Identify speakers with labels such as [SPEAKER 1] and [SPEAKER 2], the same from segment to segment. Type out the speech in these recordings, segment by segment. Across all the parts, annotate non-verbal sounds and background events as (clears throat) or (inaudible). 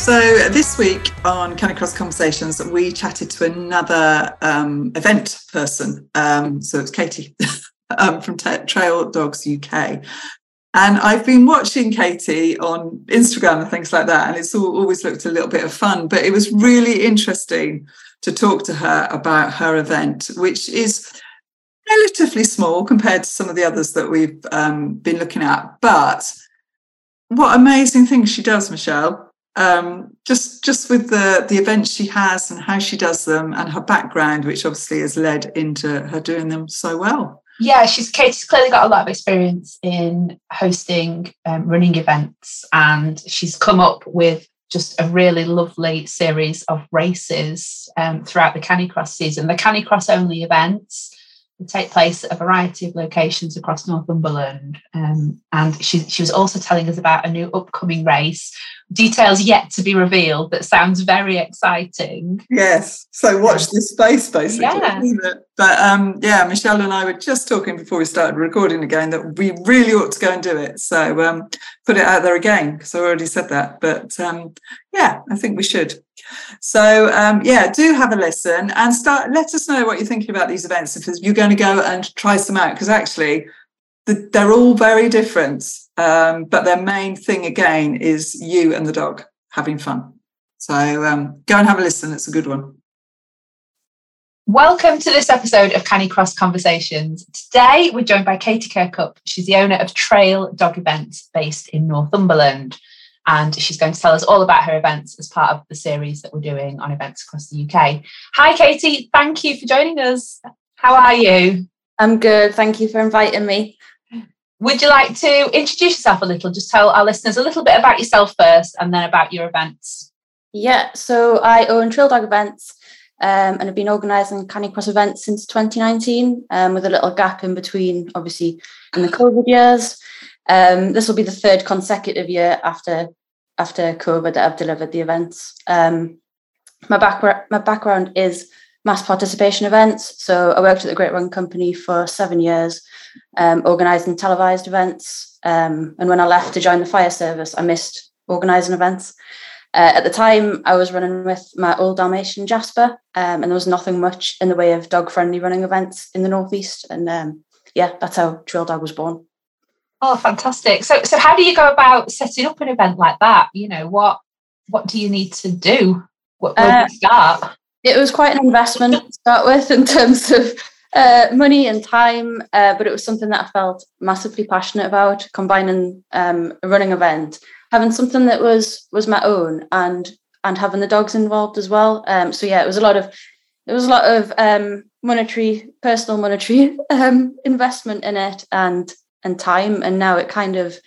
[SPEAKER 1] So this week on Canicross Conversations, we chatted to another um, event person. Um, so it's Katie (laughs) um, from Trail Dogs UK. And I've been watching Katie on Instagram and things like that, and it's all, always looked a little bit of fun. But it was really interesting to talk to her about her event, which is relatively small compared to some of the others that we've um, been looking at. But what amazing things she does, Michelle! Um, just just with the the events she has and how she does them and her background, which obviously has led into her doing them so well
[SPEAKER 2] yeah, she's Katie's clearly got a lot of experience in hosting um, running events, and she's come up with just a really lovely series of races um, throughout the Canicross season. The Canicross only events take place at a variety of locations across Northumberland. Um, and she, she was also telling us about a new upcoming race, details yet to be revealed, that sounds very exciting.
[SPEAKER 1] Yes. So watch this space, basically. Yeah. But um, yeah, Michelle and I were just talking before we started recording again that we really ought to go and do it. So um, put it out there again because I already said that. But um, yeah, I think we should. So um, yeah, do have a listen and start. Let us know what you're thinking about these events if you're going to go and try some out because actually the, they're all very different. Um, but their main thing again is you and the dog having fun. So um, go and have a listen. It's a good one.
[SPEAKER 2] Welcome to this episode of Canicross Conversations. Today we're joined by Katie Kirkup. She's the owner of Trail Dog Events based in Northumberland and she's going to tell us all about her events as part of the series that we're doing on events across the UK. Hi, Katie. Thank you for joining us. How are you?
[SPEAKER 3] I'm good. Thank you for inviting me.
[SPEAKER 2] Would you like to introduce yourself a little? Just tell our listeners a little bit about yourself first and then about your events.
[SPEAKER 3] Yeah, so I own Trail Dog Events um, and have been organising Canicross events since 2019 um, with a little gap in between, obviously, in the COVID years. Um, this will be the third consecutive year after after COVID that I've delivered the events. Um, my background my background is mass participation events. So I worked at the Great Run Company for seven years, um, organising televised events. Um, and when I left to join the fire service, I missed organising events. Uh, at the time, I was running with my old Dalmatian Jasper, um, and there was nothing much in the way of dog friendly running events in the Northeast. And um, yeah, that's how Trail Dog was born.
[SPEAKER 2] Oh, fantastic! So, so how do you go about setting up an event like that? You know, what what do you need to do? What, where uh, do you start?
[SPEAKER 3] It was quite an investment to start with in terms of uh, money and time, uh, but it was something that I felt massively passionate about. Combining um, a running event, having something that was was my own, and and having the dogs involved as well. Um, so yeah, it was a lot of it was a lot of um, monetary, personal monetary (laughs) um, investment in it, and and time and now it kind of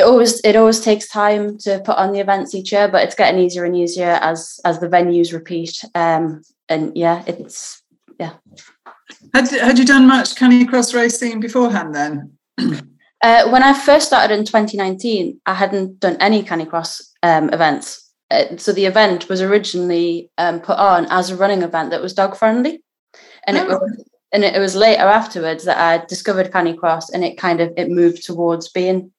[SPEAKER 3] it always it always takes time to put on the events each year but it's getting easier and easier as as the venues repeat. Um and yeah it's yeah.
[SPEAKER 1] Had, had you done much canicross racing beforehand then? (clears throat)
[SPEAKER 3] Uh, when i first started in 2019 i hadn't done any canicross um, events. Uh, so the event was originally um, put on as a running event that was dog friendly. And oh. it was and it, was later afterwards that I discovered Canicross and it kind of it moved towards being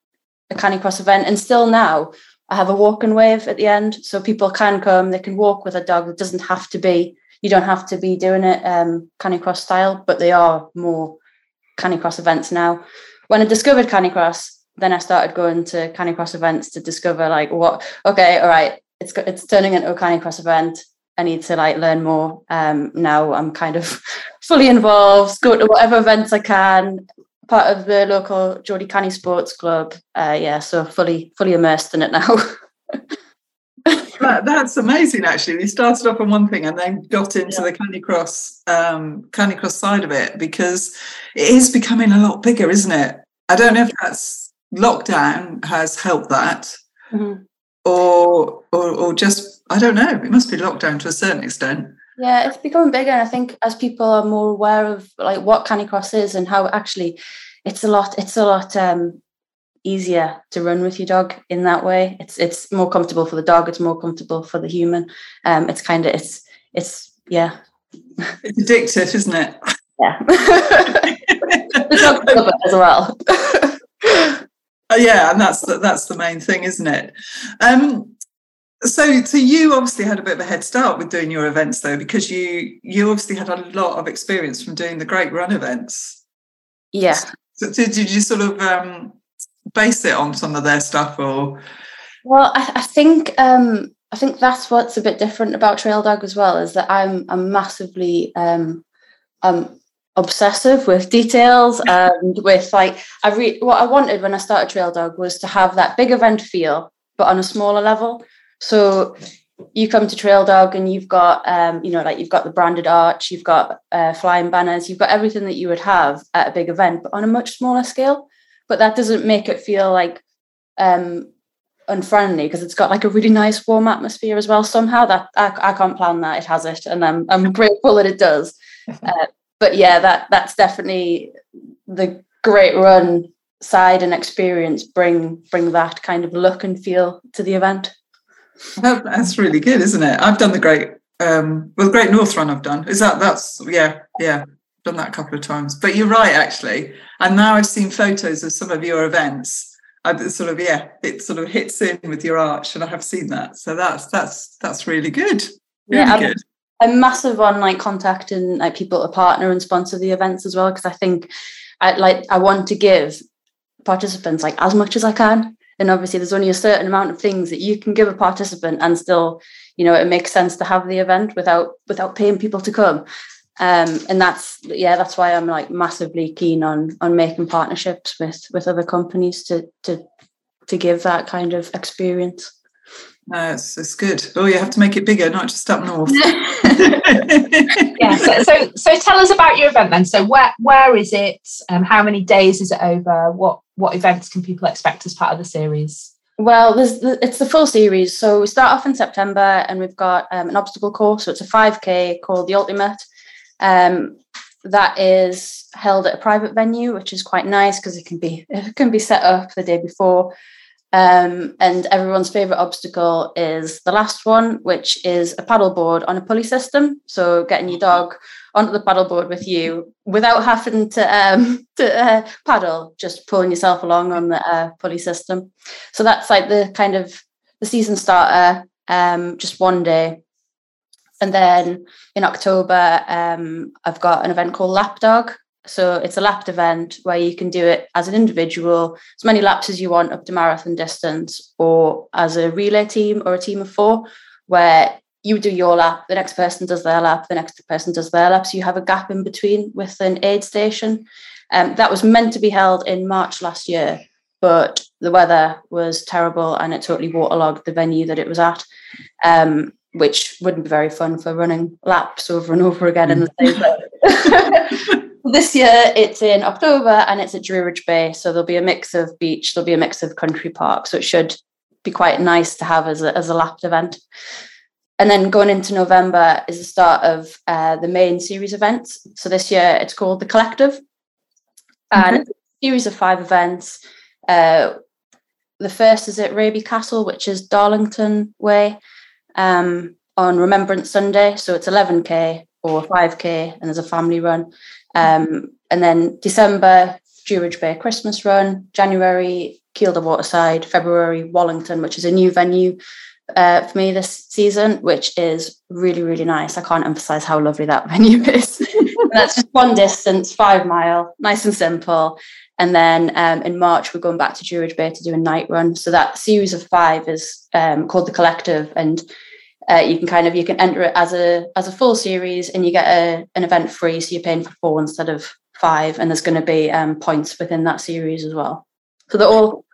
[SPEAKER 3] a Canicross event. And still now I have a walking wave at the end. So people can come, they can walk with a dog. It doesn't have to be, you don't have to be doing it um Canicross style, but they are more Canicross events now. When I discovered Canicross, then I started going to Canicross events to discover like what okay, all right, it's it's turning into a Canicross event. I need to like learn more. Um, now I'm kind of (laughs) fully involved, go to whatever events I can, part of the local Geordie Canny Sports Club. Uh, yeah, so fully fully immersed in it now. (laughs)
[SPEAKER 1] that, that's amazing actually we started off on one thing and then got into yeah. the canicross um canicross side of it because it is becoming a lot bigger isn't it i don't know if that's lockdown has helped that,
[SPEAKER 3] Mhm.
[SPEAKER 1] or, or or just I don't know. It must be lockdown to a certain extent.
[SPEAKER 3] Yeah, it's becoming bigger, and I think as people are more aware of like what Canicross is and how actually it's a lot, it's a lot um, easier to run with your dog in that way. It's it's more comfortable for the dog. It's more comfortable for the human. Um, it's kind of it's it's yeah
[SPEAKER 1] It's addictive, isn't it?
[SPEAKER 3] yeah. (laughs) the dog it as well.
[SPEAKER 1] Uh, yeah, and that's the, that's the main thing, isn't it? Um, so, so you obviously had a bit of a head start with doing your events, though, because you you obviously had a lot of experience from doing the Great Run events.
[SPEAKER 3] yeah.
[SPEAKER 1] So, did, did you sort of um, base it on some of their stuff, or
[SPEAKER 3] Well, I, I think um, I think that's what's a bit different about Trail Dog as well is that I'm I'm massively um, um, obsessive with details (laughs) and with like I re- what I wanted when I started Trail Dog was to have that big event feel, but on a smaller level. So you come to Trail Dog and you've got um, you know like you've got the branded arch, you've got uh, flying banners, you've got everything that you would have at a big event, but on a much smaller scale. But that doesn't make it feel like um, unfriendly because it's got like a really nice warm atmosphere as well somehow. That I, I can't plan that. It has it and I'm, I'm (laughs) grateful that it does. (laughs) Uh, but yeah that that's definitely the great run side and experience bring bring that kind of look and feel to the event (laughs)
[SPEAKER 1] that's really good, isn't it? I've done the Great um, well, the Great North Run. I've done. Is that that's yeah yeah done that a couple of times. But you're right, actually. And now I've seen photos of some of your events. I sort of yeah, it sort of hits in with your arch, and I have seen that. So that's that's that's really good. Really
[SPEAKER 3] Yeah,
[SPEAKER 1] good.
[SPEAKER 3] I'm massive on like contacting like people to partner and sponsor the events as well because I think I like I want to give participants like as much as I can. And obviously there's only a certain amount of things that you can give a participant and still, you know, it makes sense to have the event without without paying people to come. Um, and that's yeah, that's why I'm like massively keen on on making partnerships with with other companies to to to give that kind of experience.
[SPEAKER 1] No, it's, it's good. Oh, you have to make it bigger, not just up north. (laughs) (laughs)
[SPEAKER 2] yeah. So, so, so tell us about your event then. So, where where is it? Um, how many days is it over? What what events can people expect as part of the series?
[SPEAKER 3] Well, it's the full series. So we start off in September, and we've got um, an obstacle course. So it's a 5k called the Ultimate. Um, that is held at a private venue, which is quite nice because it can be (laughs) it can be set up the day before. Um, and everyone's favorite obstacle is the last one, which is a paddleboard on a pulley system. So getting your dog onto the paddleboard with you without having to um, (laughs) to uh, paddle, just pulling yourself along on the uh, pulley system. So that's like the kind of the season starter, um, just one day. And then in October, um, I've got an event called Lap Dog. So it's a lapped event where you can do it as an individual, as many laps as you want up to marathon distance, or as a relay team or a team of four, where you do your lap, the next person does their lap, the next person does their lap. So you have a gap in between with an aid station. Um, that was meant to be held in March last year, but the weather was terrible and it totally waterlogged the venue that it was at, um, which wouldn't be very fun for running laps over and over again in the same place. (laughs) this year it's in October and it's at Druridge Bay. So there'll be a mix of beach, there'll be a mix of country park. So it should be quite nice to have as a, as a lapped event. And then going into November is the start of uh, the main series events. So this year it's called The Collective. And it's a series of five events. Uh, the first is at Raby Castle, which is Darlington Way, um, on Remembrance Sunday. So it's 11K or 5K, and there's a family run. Um, and then December, Druridge Bay Christmas Run, January, Kielder Waterside, February, Wallington, which is a new venue uh, for me this season, which is really, really nice. I can't emphasize how lovely that (laughs) venue is. That's just one distance, five mile, nice and simple. And then um, in March, we're going back to Druridge Bay to do a night run. So that series of five is um, called the Collective, and uh, you can kind of you can enter it as a as a full series, and you get a, an event free, so you're paying for four instead of five. And there's going to be um, points within that series as well. So they're all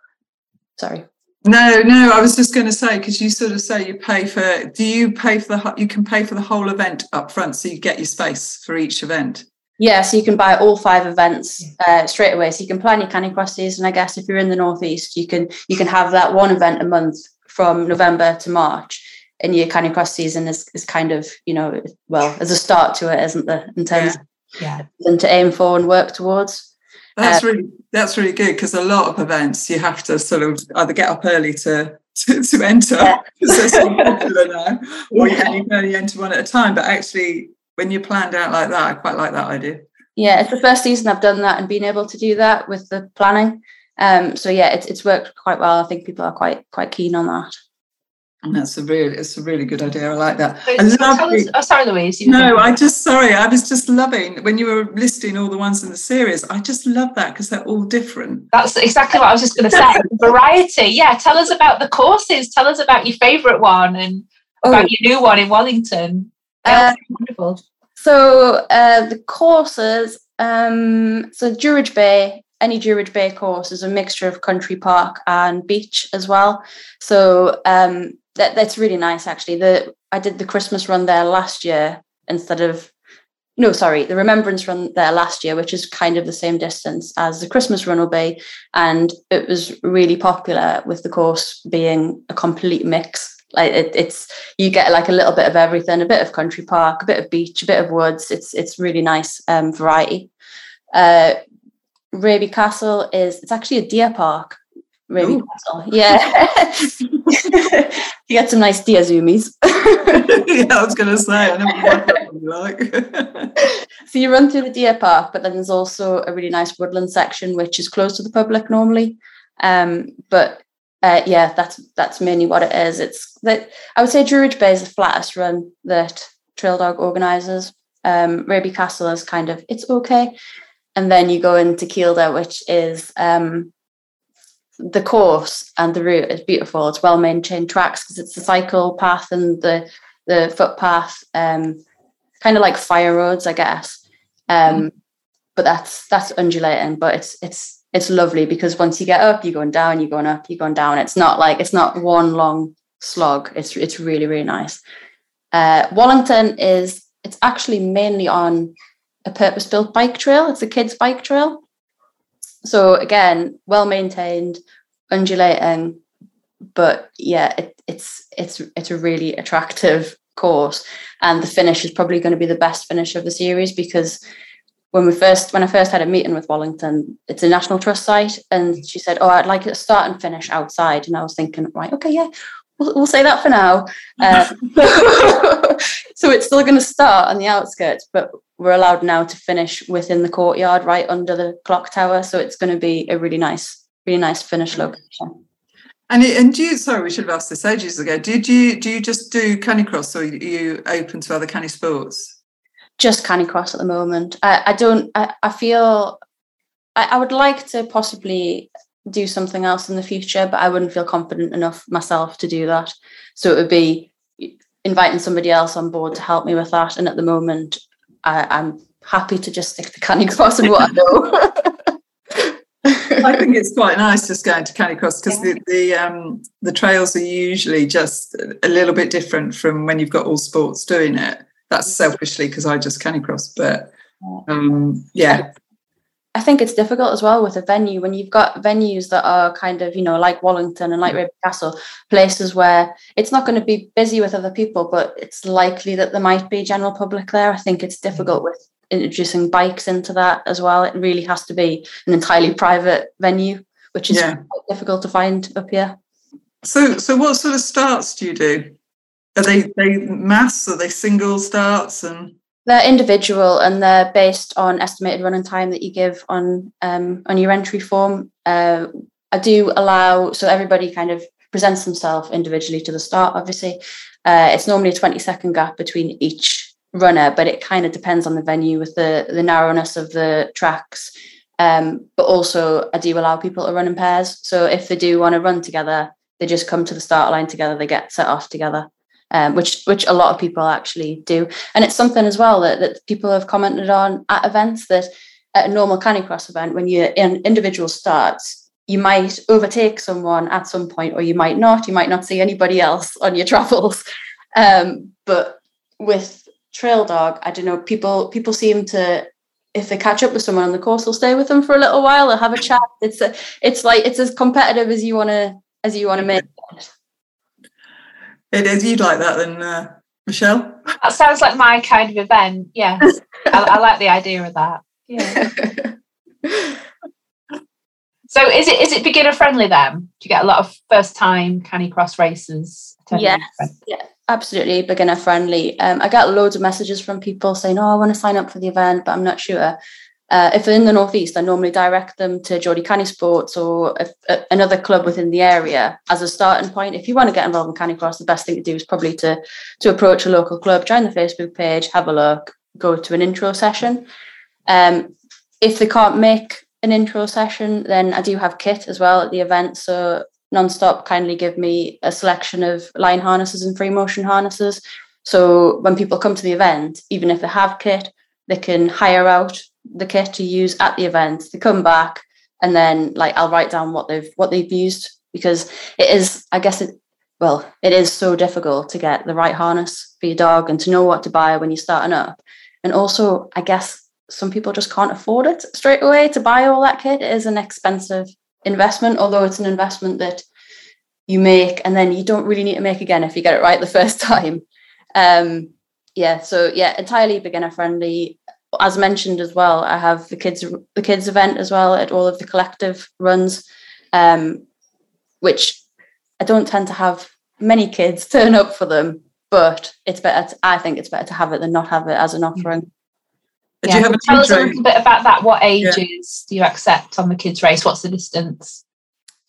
[SPEAKER 3] sorry.
[SPEAKER 1] No, no, I was just going to say because you sort of say you pay for. Do you pay for the? You can pay for the whole event up front, so you get your space for each event.
[SPEAKER 3] Yeah, so you can buy all five events uh, straight away. So you can plan your Canicross season. I guess if you're in the northeast, you can you can have that one event a month from November to March, and your Canicross season is is kind of you know well as a start to it, isn't there? In terms
[SPEAKER 2] Yeah.
[SPEAKER 3] and to aim for and work towards.
[SPEAKER 1] That's really that's really good because a lot of events you have to sort of either get up early to (laughs) to, to enter
[SPEAKER 3] Yeah. (laughs)
[SPEAKER 1] so popular now, or you can you can only enter one at a time. But actually, when you're planned out like that, I quite like that idea.
[SPEAKER 3] Yeah, it's the first season I've done that and been able to do that with the planning. Um, so yeah, it's it's worked quite well. I think people are quite quite keen on that.
[SPEAKER 1] And that's a really it's a really good idea. I like that.
[SPEAKER 2] So-
[SPEAKER 1] I love
[SPEAKER 2] us- oh, sorry, Louise.
[SPEAKER 1] No, I just sorry. I was just loving when you were listing all the ones in the series. I just love that because they're all different.
[SPEAKER 2] That's exactly what I was just going to say. Variety. Yeah. Tell us about the courses. Tell us about your favourite one and about
[SPEAKER 3] Oh.
[SPEAKER 2] your new one in Wellington.
[SPEAKER 3] Uh,
[SPEAKER 2] wonderful.
[SPEAKER 3] So uh, the courses, um, so Druridge Bay, any Druridge Bay course is a mixture of country park and beach as well. So um, that, that's really nice actually. The I did the Christmas run there last year instead of no, sorry, the Remembrance run there last year, which is kind of the same distance as the Christmas run will be, and it was really popular with the course being a complete mix. Like it, it's you get like a little bit of everything, a bit of country park, a bit of beach, a bit of woods. It's it's really nice um, variety. Uh, Raby Castle is it's actually a deer park.
[SPEAKER 1] Ooh.
[SPEAKER 3] Castle, yeah. (laughs) you got some nice deer zoomies. (laughs)
[SPEAKER 1] yeah, I was going to say. I never mind what you like. (laughs)
[SPEAKER 3] so you run through the deer park, but then there's also a really nice woodland section which is closed to the public normally. Um, but uh, yeah, that's that's mainly what it is. It's that I would say Druridge Bay is the flattest run that Trail Dog organises. Um, Raby Castle is kind of it's okay, and then you go into Kielder, which is um, the course and the route is beautiful. It's well maintained tracks because it's the cycle path and the the footpath, um, kind of like fire roads, I guess. Um, but that's that's undulating, but it's it's it's lovely because once you get up, you're going down, you're going up, you're going down. It's not like it's not one long slog. It's it's really really nice. Uh, Wallington is it's actually mainly on a purpose built bike trail. It's a kids bike trail. So again, well maintained, undulating, but yeah, it, it's it's it's a really attractive course, and the finish is probably going to be the best finish of the series because when we first when I first had a meeting with Wallington, it's a National Trust site, and she said, "Oh, I'd like it to start and finish outside," and I was thinking, right, okay, yeah. We'll, we'll say that for now. (laughs) Uh, (laughs) so it's still going to start on the outskirts, but we're allowed now to finish within the courtyard, right under the clock tower. So it's going to be a really nice, really nice finish location.
[SPEAKER 1] And and do you? Sorry, we should have asked this ages ago. Did you do you just do canicross, or are you open to other canny sports?
[SPEAKER 3] Just Canicross at the moment. I, I don't. I, I feel I, I would like to possibly do something else in the future, but I wouldn't feel confident enough myself to do that. So it would be inviting somebody else on board to help me with that. And at the moment, I, I'm happy to just stick to Canicross and what I know.
[SPEAKER 1] I think it's quite nice just going to canicross because the the, um, the trails are usually just a little bit different from when you've got all sports doing it. That's selfishly because I just canicross, but um, yeah,
[SPEAKER 3] I think it's difficult as well with a venue when you've got venues that are kind of, you know, like Wallington and like Raby Castle, places where it's not going to be busy with other people, but it's likely that there might be general public there. I think it's mm. difficult with introducing bikes into that as well. It really has to be an entirely private venue, which is
[SPEAKER 1] Yeah.
[SPEAKER 3] quite difficult to find up here.
[SPEAKER 1] So, so what sort of starts do you do? Are they they mass? Are they single starts? And
[SPEAKER 3] They're individual and they're based on estimated running time that you give on um, on your entry form. Uh, I do allow so everybody kind of presents themselves individually to the start. Obviously, uh, it's normally a twenty second gap between each runner, but it kind of depends on the venue with the the narrowness of the tracks. Um, but also, I do allow people to run in pairs. So if they do want to run together, they just come to the start line together. They get set off together um, which which a lot of people actually do. And it's something as well that, that people have commented on at events that at a normal canicross event, when you're in individual starts, you might overtake someone at some point, or you might not. You might not see anybody else on your travels. (laughs) Um, but with Trail Dog, I don't know. People people seem to if they catch up with someone on the course, they'll stay with them for a little while. They'll have a chat. It's a, it's like it's as competitive as you want to as you want to make. It
[SPEAKER 1] is. You'd like that, then, uh, Michelle?
[SPEAKER 2] That sounds like my kind of event. Yes, (laughs) I, I like the idea of that. Yeah. (laughs) so is it is it beginner friendly then? Do you get a lot of first time canicross races? attending
[SPEAKER 3] Yes, yeah, absolutely beginner friendly. Um, I get loads of messages from people saying, "Oh, I want to sign up for the event, but I'm not sure." Uh, if they're in the northeast, I normally direct them to Geordie Canny Sports or if, uh, another club within the area as a starting point. If you want to get involved in Canicross, the best thing to do is probably to to approach a local club, join the Facebook page, have a look, go to an intro session. Um, if they can't make an intro session, then I do have kit as well at the event. So Nonstop kindly give me a selection of line harnesses and free motion harnesses. So when people come to the event, even if they have kit, they can hire out the kit to use at the event. They come back and then like I'll write down what they've what they've used because it is, I guess it well, it is so difficult to get the right harness for your dog and to know what to buy when you're starting up. And also, I guess some people just can't afford it straight away to buy all that kit. It is an expensive investment, although it's an investment that you make and then you don't really need to make again if you get it right the (laughs) first time. Um, yeah, so yeah, entirely beginner friendly. As mentioned as well, I have the kids the kids event as well at all of the collective runs, um, which I don't tend to have many kids (laughs) turn up for them, but it's better. To, I think it's better to have it than not have it as an offering.
[SPEAKER 1] Do you have a
[SPEAKER 2] Tell us a little bit about that. What ages do you accept on the kids' race? What's the distance?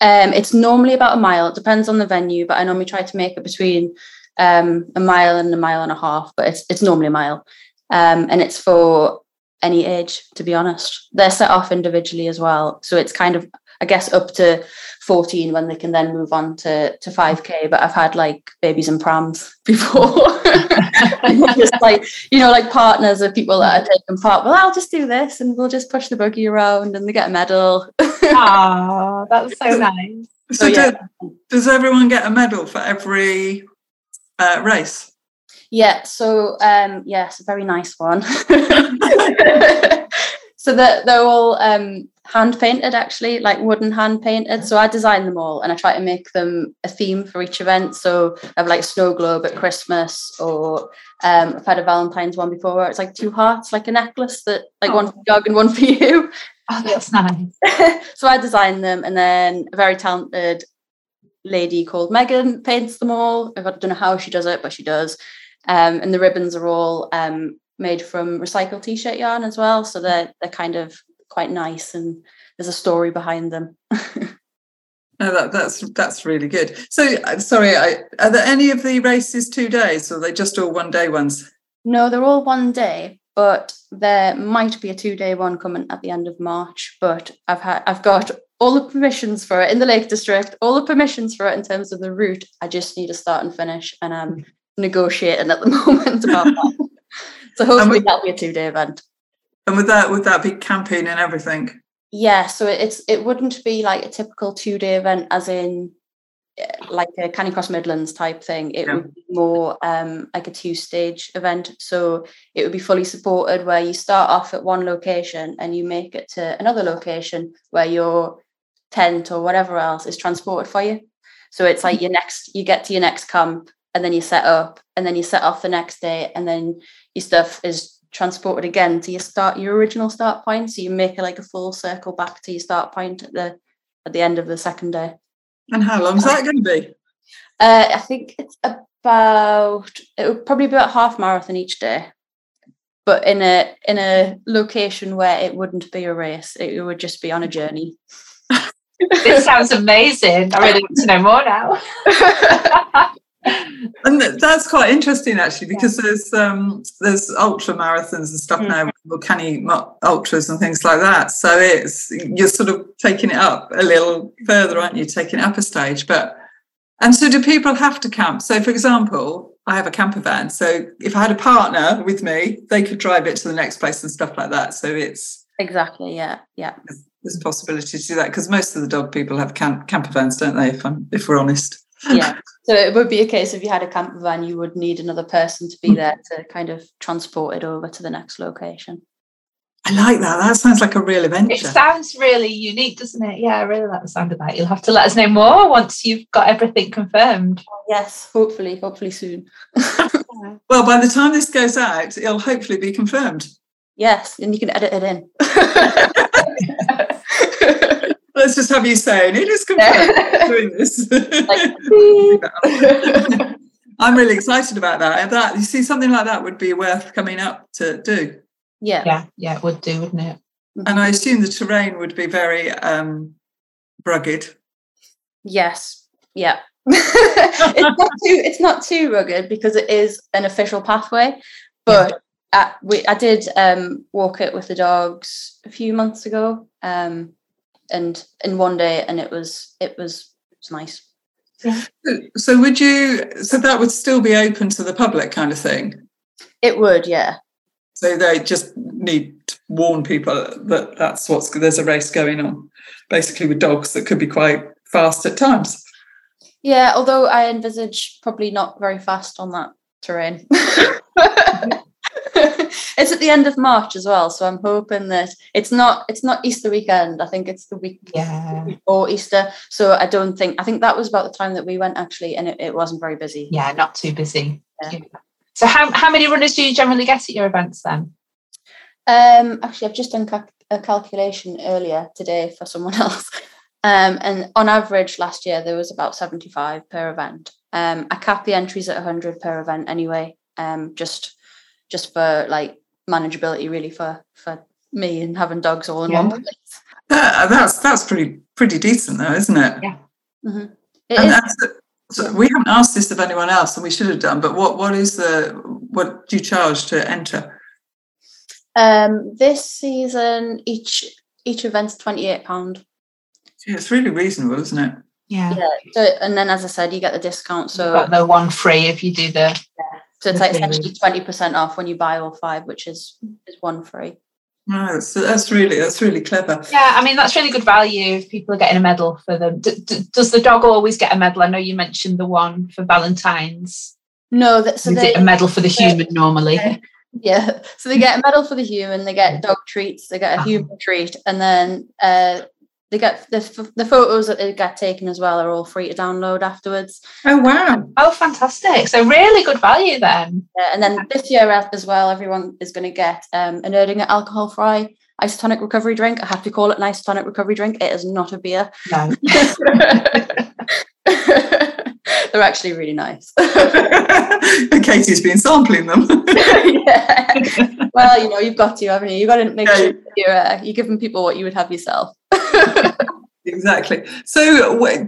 [SPEAKER 3] Um, it's normally about a mile. It depends on the venue, but I normally try to make it between um, a mile and a mile and a half. But it's it's normally a mile, um, and it's for any age. To be honest, they're set off individually as well, so it's kind of I guess up to fourteen when they can then move on to to five k. But I've had like babies and prams (laughs) before, (laughs) just like you know, like partners of people that are taking part. Well, I'll just do this, and we'll just push the buggy around, and they get a medal. (laughs)
[SPEAKER 2] Oh, that's so nice.
[SPEAKER 1] So,
[SPEAKER 3] yeah.
[SPEAKER 1] do- does everyone get a medal for every uh, race?
[SPEAKER 3] Yeah, so um yes, a very nice one. (laughs) so they're, they're all um hand painted actually, like wooden hand painted. So I design them all and I try to make them a theme for each event. So I have like snow globe at Christmas or um I've had a Valentine's one before where it's like two hearts, like a necklace that like one for the dog and one for you.
[SPEAKER 2] Oh, that's nice. (laughs)
[SPEAKER 3] so I design them, and then a very talented lady called Megan paints them all. I don't know how she does it, but she does. Um, and the ribbons are all um, made from recycled t-shirt yarn as well, so they're they're kind of quite nice, and there's a story behind them. (laughs)
[SPEAKER 1] No, that, that's that's really good. So, uh, sorry, I, are there any of the races two days, or are they just all one day ones?
[SPEAKER 3] no, they're all one day, but there might be a two-day one coming at the end of March. But I've had I've got all the permissions for it in the Lake District, all the permissions for it in terms of the route. I just need to start and finish, and I'm negotiating at the (laughs) moment about that. So hopefully
[SPEAKER 1] we-
[SPEAKER 3] that'll be a two-day event.
[SPEAKER 1] And would that would that be camping and everything?
[SPEAKER 3] Yeah, so it's it wouldn't be like a typical two-day event, as in eh, like a Canicross Midlands type thing. It
[SPEAKER 1] Yeah.
[SPEAKER 3] would be more um, like a two-stage event. So it would be fully supported, where you start off at one location and you make it to another location where your tent or whatever else is transported for you. So it's like your next, you get to your next camp, and then you set up, and then you set off the next day, and then your stuff is transported again to your start your original start point so you make it like a full circle back to your start point at the at the end of the second day
[SPEAKER 1] And how long is that going to be?
[SPEAKER 3] uh, i think it's about it would probably be about half marathon each day but in a in a location where it wouldn't be a race it would just be on a journey (laughs)
[SPEAKER 2] This sounds amazing. I really want to know more now. (laughs)
[SPEAKER 1] And that's quite interesting actually, because there's um, there's ultra marathons and stuff
[SPEAKER 3] Mm.
[SPEAKER 1] now, volcanic ultras and things like that. So it's you're sort of taking it up a little further, aren't you? Taking it up a stage, but and so do people have to camp? So, for example, I have a camper van, so if I had a partner with me, they could drive it to the next place and stuff like that. So it's
[SPEAKER 3] exactly yeah yeah
[SPEAKER 1] there's a possibility to do that because most of the dog people have camp- camper vans, don't they? If I'm if we're honest.
[SPEAKER 3] Yeah so it would be a case if you had a camper van you would need another person to be mm. there to kind of transport it over to the next location
[SPEAKER 1] I like that. That sounds like a real adventure.
[SPEAKER 2] It sounds really unique, doesn't it? Yeah, I really like the sound of that. You'll have to let us know more once you've got everything confirmed.
[SPEAKER 3] Yes, hopefully, hopefully soon. (laughs)
[SPEAKER 1] well, by the time this goes out, it'll hopefully be confirmed.
[SPEAKER 3] Yes, and you can edit it in. (laughs)
[SPEAKER 1] Let's just have you saying it is confirmed doing this. (laughs) (laughs) I'm really excited about that. And that you see, something like that would be worth coming up to do.
[SPEAKER 3] Yeah.
[SPEAKER 2] Yeah, yeah, it would do, wouldn't it?
[SPEAKER 1] And I assume the terrain would be very um, rugged.
[SPEAKER 3] Yes. Yeah. (laughs) it's not too it's not too rugged because it is an official pathway, but I, we, I did um, walk it with the dogs a few months ago, um, and in one day, and it was it was it was nice.
[SPEAKER 1] Yeah. (laughs) So would you? So that would still be open to the public, kind of thing.
[SPEAKER 3] It would, yeah.
[SPEAKER 1] So they just need to warn people that that's what's there's a race going on, basically with dogs that could be quite fast at times.
[SPEAKER 3] Yeah, although I envisage probably not very fast on that terrain. (laughs) (laughs) it's at the end of March as well, so I'm hoping that it's not it's not Easter weekend. I think it's the week
[SPEAKER 2] yeah.
[SPEAKER 3] before Easter. So I don't think I think that was about the time that we went actually, and it, it wasn't very busy.
[SPEAKER 2] Yeah, not too busy.
[SPEAKER 3] Yeah.
[SPEAKER 2] So how how many runners do you generally get at your events then?
[SPEAKER 3] Um, actually, I've just done a calculation earlier today for someone (laughs) else. Um, and on average, last year there was about 75 per event. Um, I cap the entries at 100 per event anyway, um, just just for like manageability, really for for me and having dogs all in
[SPEAKER 2] Yeah.
[SPEAKER 3] one place.
[SPEAKER 1] That, that's that's pretty pretty decent, though, isn't it?
[SPEAKER 2] Yeah.
[SPEAKER 3] Mhm. It
[SPEAKER 1] And
[SPEAKER 3] is-
[SPEAKER 1] so we haven't asked this of anyone else, and we should have done. But what what is the what do you charge to enter?
[SPEAKER 3] um, this season, each each event's 28 pound.
[SPEAKER 1] Yeah, it's really reasonable, isn't it?
[SPEAKER 2] Yeah.
[SPEAKER 3] Yeah. So, and then as I said, you get the discount.
[SPEAKER 2] So
[SPEAKER 3] So
[SPEAKER 2] got the one free if you do the
[SPEAKER 3] So it's like essentially twenty percent off when you buy all five, which is is one free.
[SPEAKER 1] No, so that's really that's really clever.
[SPEAKER 2] Yeah, I mean that's really good value if people are getting a medal for them. D- d- does the dog always get a medal? I know you mentioned the one for Valentine's.
[SPEAKER 3] No, that so they
[SPEAKER 2] a medal for the human normally? (laughs)
[SPEAKER 3] yeah, so they get a medal for the human, they get dog treats, they get a human treat, and then uh, they get the the photos that they get taken as well are all free to download afterwards.
[SPEAKER 1] Oh wow!
[SPEAKER 2] Oh, fantastic! So really good value then.
[SPEAKER 3] Uh, and then this year as as well, everyone is going to get um, an Erdinger alcohol free isotonic recovery drink. I have to call it an isotonic recovery drink. It is not a beer.
[SPEAKER 2] No. (laughs)
[SPEAKER 3] They're actually really nice.
[SPEAKER 1] and Katie's been sampling them. (laughs) (laughs)
[SPEAKER 3] yeah. Well, you know, you've got to, haven't you? You've got to make
[SPEAKER 1] Yeah.
[SPEAKER 3] sure you're, uh, you're giving people what you would have yourself. (laughs)
[SPEAKER 1] exactly. So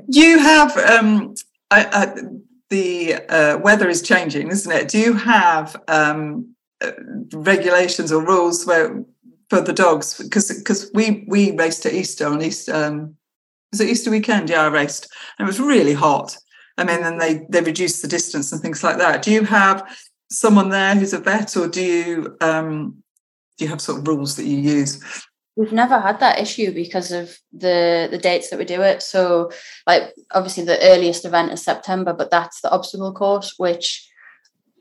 [SPEAKER 1] you have um, I, I, the uh, weather is changing, isn't it? Do you have um, uh, regulations or rules where for the dogs? Because because we we raced at Easter on Easter. Um, was it Easter weekend? Yeah, I raced, and it was really hot. I mean, then they they reduced the distance and things like that. Do you have someone there who's a vet, or do you um, do you have sort of rules that you use?
[SPEAKER 3] We've never had that issue because of the the dates that we do it. So, like, obviously, the earliest event is September, but that's the obstacle course, which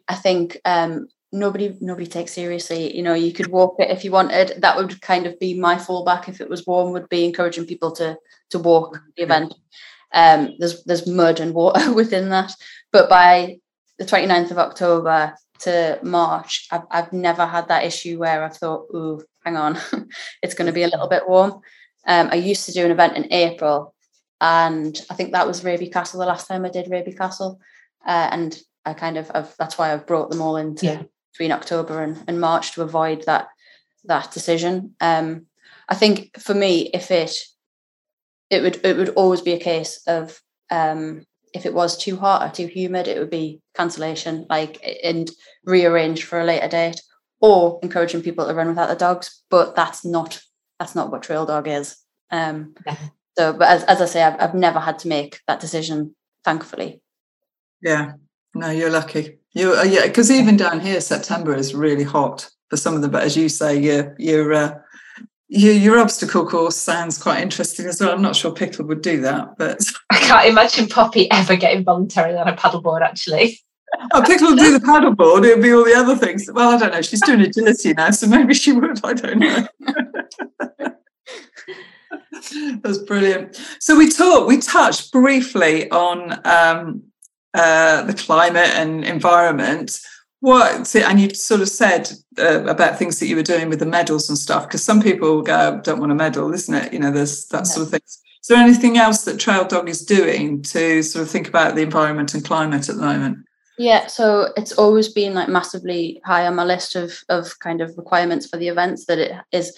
[SPEAKER 3] I think um, nobody nobody takes seriously. You know, you could walk it if you wanted. That would kind of be my fallback if it was warm. Would be encouraging people to to walk the event. Um, there's there's mud and water (laughs) within that, but by the 29th of October to March, I've, I've never had that issue where I've thought, ooh, hang on, (laughs) it's going to be a little bit warm. Um, I used to do an event in April, and I think that was Raby Castle the last time I did Raby Castle, uh, and I kind of I've, that's why I've brought them all into
[SPEAKER 2] Yeah.
[SPEAKER 3] between October and, and March to avoid that that decision. Um, I think for me, if it it would it would always be a case of um, if it was too hot or too humid, it would be cancellation, like and rearrange for a later date, or encouraging people to run without the dogs. But that's not that's not what Trail Dog is. Um,
[SPEAKER 2] Yeah.
[SPEAKER 3] so, but as, as I say, I've, I've never had to make that decision, thankfully.
[SPEAKER 1] Yeah, no, you're lucky. You, uh, yeah, because even down here, September is really hot for some of them. But as you say, your your uh, your, your obstacle course sounds quite interesting as well. I'm not sure Pickle would do that, but
[SPEAKER 2] I can't imagine Poppy ever getting voluntarily on a paddleboard. Actually,
[SPEAKER 1] oh, Pickle will do the paddleboard. It'll be all the other things. Well, I don't know. She's doing agility now, so maybe she would. I don't know. (laughs) That's brilliant. So we talked, we touched briefly on um, uh, the climate and environment. What and you sort of said uh, about things that you were doing with the medals and stuff because some people go, "Don't want a medal," isn't it? You know, there's that sort of thing. Is there anything else that Trail Dog is doing to sort of think about the environment and climate at the moment?
[SPEAKER 3] Yeah, so it's always been like massively high on my list of of kind of requirements for the events that it is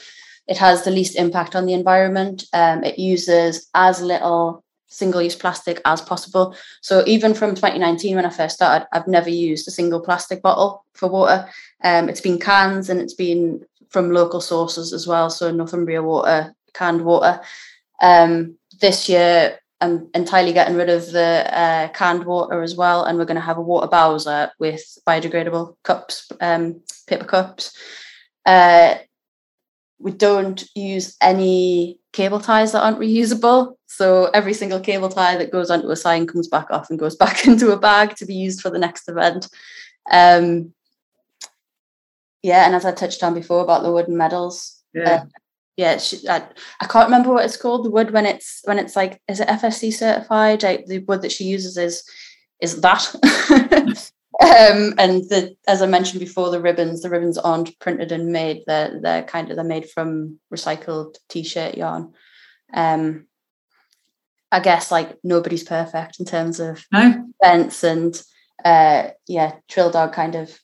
[SPEAKER 3] it has the least impact on the environment. Um, it uses as little single use plastic as possible. So even from 2019, when I first started, I've never used a single plastic bottle for water. Um, it's been cans and it's been from local sources as well. So Northumbria water, canned water. Um, this year, I'm entirely getting rid of the uh, canned water as well, and we're going to have a water bowser with biodegradable cups, um, paper cups. Uh, we don't use any cable ties that aren't reusable. So every single cable tie that goes onto a sign comes back off and goes (laughs) back into a bag to be used for the next event. Um, yeah, and as I touched on before about the wooden medals,
[SPEAKER 1] yeah, uh,
[SPEAKER 3] yeah, I, I, can't remember what it's called. The wood when it's when it's like is it FSC certified? Like the wood that she uses is is that. (laughs) Um, and the, as I mentioned before, the ribbons, the ribbons aren't printed and made. They're they're kind of they're made from recycled t-shirt yarn. Um, I guess like nobody's perfect in terms of
[SPEAKER 1] no.
[SPEAKER 3] fence and uh, yeah, Trail Dog kind of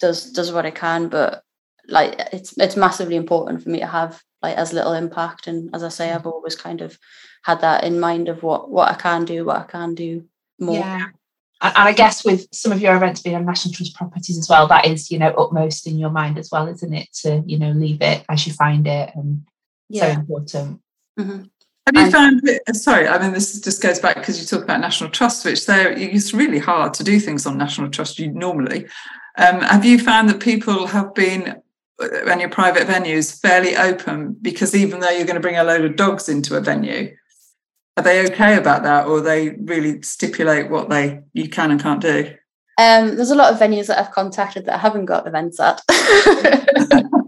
[SPEAKER 3] does does what it can, but like it's it's massively important for me to have like as little impact. And as I say, I've always kind of had that in mind of what what I can do, what I can do more.
[SPEAKER 2] Yeah and, I guess with some of your events being on National Trust properties as well, that is, you know, utmost in your mind as well, isn't it? To, you know, leave it as you find it and yeah. so important.
[SPEAKER 3] Mm-hmm.
[SPEAKER 1] Have you found it? Sorry, I mean, this just goes back because you talk about National Trust, which there it's really hard to do things on National Trust you normally. Um, have you found that people have been and uh, your private venues fairly open because even though you're going to bring a load of dogs into a venue, are they okay about that or they really stipulate what they you can and can't do
[SPEAKER 3] um, there's a lot of venues that I've contacted that I haven't got events at. (laughs) (laughs)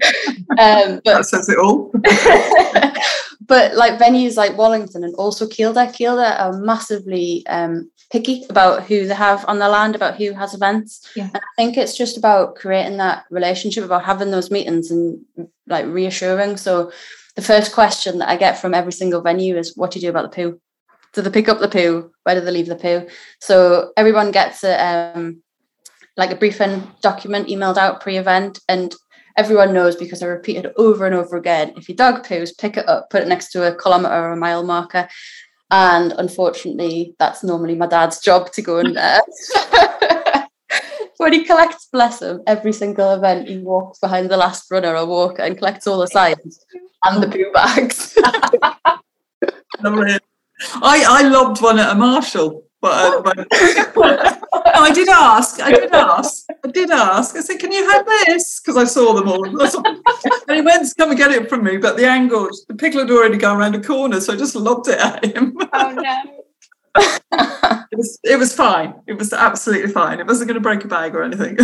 [SPEAKER 3] um,
[SPEAKER 1] but, that says it all. (laughs)
[SPEAKER 3] but like venues like Wallington and also Kielder, Kielder are massively um, picky about who they have on their land, about who has events.
[SPEAKER 2] Yeah.
[SPEAKER 3] And I think it's just about creating that relationship, about having those meetings and like reassuring. So the first question that I get from every single venue is, "What do you do about the poo? Do they pick up the poo? Where do they leave the poo?" So everyone gets a um, like a briefing document emailed out pre-event, and everyone knows because I repeat it over and over again. If your dog poos, pick it up, put it next to a kilometre or a mile marker. And unfortunately, that's normally my dad's job to go in there. (laughs) when he collects, bless him, every single event, he walks behind the last runner or walker and collects all the signs and the poo bags. (laughs) (laughs)
[SPEAKER 1] I, I lobbed one at a marshal. But, uh, but (laughs) I did ask. I did ask. I did ask. I said, "Can you have this?" Because I saw them all. and he went to come and get it from me, but the angle, the pickle had already gone around the corner, so I just lobbed it at him. (laughs)
[SPEAKER 2] Oh no! (laughs)
[SPEAKER 1] it was it was fine. It was absolutely fine. It wasn't going to break a bag or anything.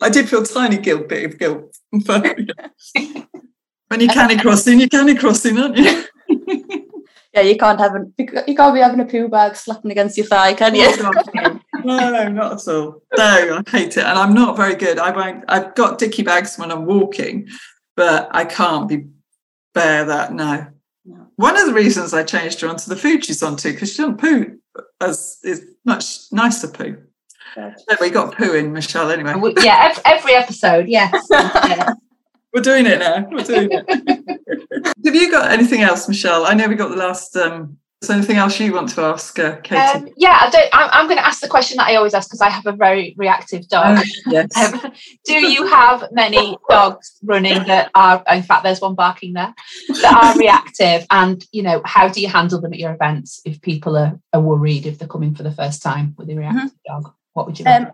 [SPEAKER 1] I did feel tiny guilt, bit of guilt. But, yeah. When you're canicrossing, you're canicrossing, aren't you?
[SPEAKER 3] Yeah, you can't have an, you can't be having a poo bag slapping against your thigh, can you? (laughs)
[SPEAKER 1] no, not at all. No, I hate it, and I'm not very good. I won't. I've got dicky bags when I'm walking, but I can't be bear that. No, one of the reasons I changed her onto the food she's onto because she doesn't poo as is much nicer poo. we got poo in Michelle anyway.
[SPEAKER 2] Yeah, every, every episode, yes. (laughs) yeah.
[SPEAKER 1] We're doing it now. We're doing it. (laughs) Have you got anything else, Michelle? I know we got the last um, is there anything else you want to ask, uh, Katie? Um,
[SPEAKER 2] yeah, I don't. I'm, I'm going to ask the question that I always ask because I have a very reactive dog.
[SPEAKER 1] Oh, (laughs) yes.
[SPEAKER 2] um, do you have many dogs running that are? In fact, there's one barking there that are reactive, and you know, how do you handle them at your events if people are, are worried if they're coming for the first time with a reactive mm-hmm. dog? What would you? Um,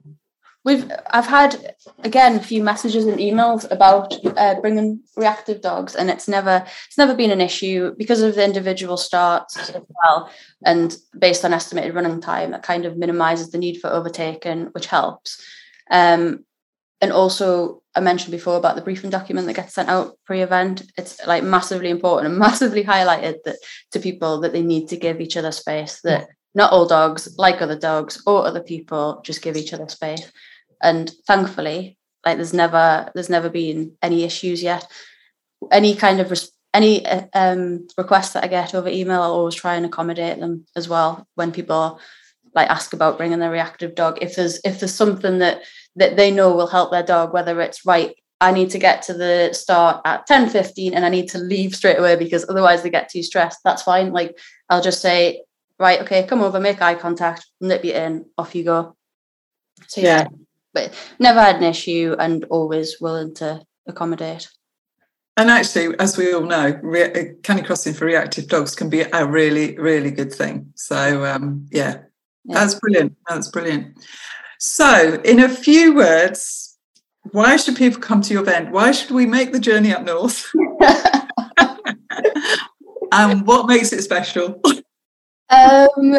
[SPEAKER 3] we've I've had again a few messages and emails about uh, bringing reactive dogs, and it's never it's never been an issue because of the individual starts as well, and based on estimated running time, that kind of minimises the need for overtaking, which helps. Um, and also, I mentioned before about the briefing document that gets sent out pre-event. It's like massively important and (laughs) massively highlighted that to people that they need to give each other space. That not all dogs, like other dogs or other people, just give each other space and thankfully like there's never there's never been any issues yet. Any kind of res- any uh, um, requests that i get over email i'll always try and accommodate them as well when people like ask about bringing their reactive dog. If there's if there's something that that they know will help their dog whether it's right i need to get to the start at 10 15 and i need to leave straight away because otherwise they get too stressed that's fine. Like i'll just say right okay come over make eye contact nip you in off you go. So yeah, yeah but never had an issue and always willing to accommodate.
[SPEAKER 1] And actually, as we all know, re- canicrossing for reactive dogs can be a really, really good thing. So, um, yeah, yeah, that's brilliant. That's brilliant. So, in a few words, why should people come to your event? Why should we make the journey up north? (laughs) (laughs) and what makes it special?
[SPEAKER 3] Um,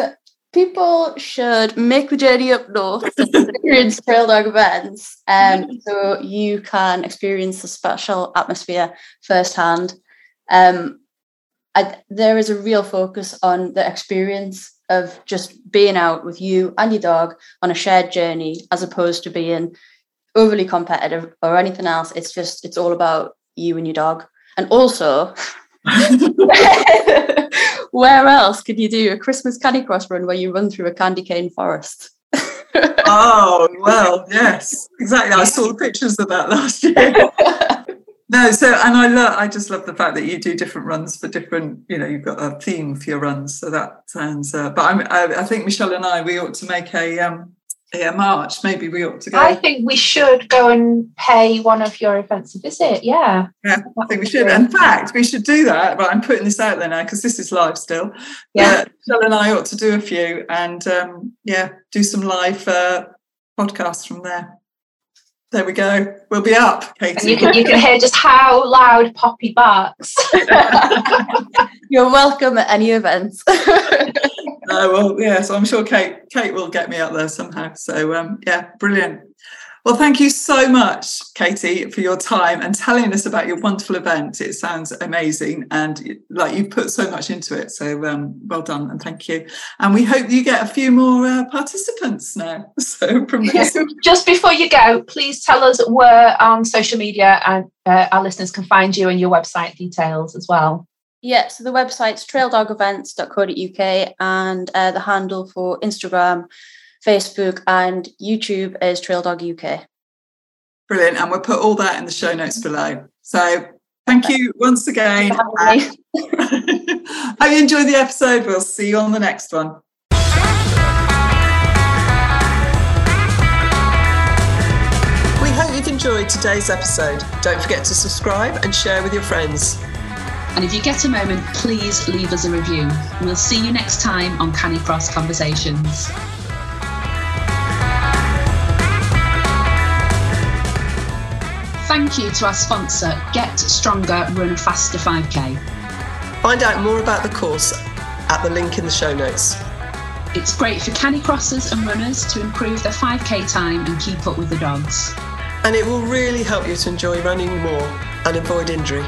[SPEAKER 3] people should make the journey up north to experience trail dog events um, so you can experience the special atmosphere firsthand. Um, I, there is a real focus on the experience of just being out with you and your dog on a shared journey as opposed to being overly competitive or anything else. It's just, it's all about you and your dog. And also, (laughs) (laughs) where else could you do a Christmas canicross run where you run through a candy cane forest? (laughs)
[SPEAKER 1] oh well, yes, exactly. I saw (laughs) pictures of that last year. (laughs) no, so and I love. I just love the fact that you do different runs for different. You know, you've got a theme for your runs, so that sounds. Uh, but I'm, I, I think Michelle and I we ought to make a um, yeah, March. Maybe we ought to go.
[SPEAKER 2] I think we should go and pay one of your events a visit. Yeah.
[SPEAKER 1] Yeah, I think we should. In fact, we should do that. But I'm putting this out there now because this is live still. Yeah. Uh, and I ought to do a few and um, yeah, do some live uh, podcasts from there. There we go. We'll be up, Katie.
[SPEAKER 2] And you can you can hear just how loud Poppy barks. (laughs)
[SPEAKER 3] You're welcome at any events. (laughs)
[SPEAKER 1] uh, well, yeah, so I'm sure Kate Kate will get me up there somehow. So um, yeah, brilliant. Well, thank you so much, Katie, for your time and telling us about your wonderful event. It sounds amazing, and like you put so much into it. So um, well done, and thank you. And we hope you get a few more uh, participants now. (laughs) So from this.
[SPEAKER 2] just before you go, please tell us where on social media and uh, our listeners can find you and your website details as well.
[SPEAKER 3] Yeah, so the website's traildogevents.co.uk and uh, the handle for Instagram, Facebook, and YouTube is Traildog UK.
[SPEAKER 1] Brilliant. And we'll put all that in the show notes below. So thank you once again. I (laughs) enjoyed the episode. We'll see you on the next one. We hope you've enjoyed today's episode. Don't forget to subscribe and share with your friends.
[SPEAKER 4] And if you get a moment, please leave us a review. We'll see you next time on Canicross Conversations. Thank you to our sponsor, Get Stronger Run Faster 5K.
[SPEAKER 5] Find out more about the course at the link in the show notes.
[SPEAKER 4] It's great for canicrossers and runners to improve their 5k time and keep up with the dogs.
[SPEAKER 5] And it will really help you to enjoy running more and avoid injury.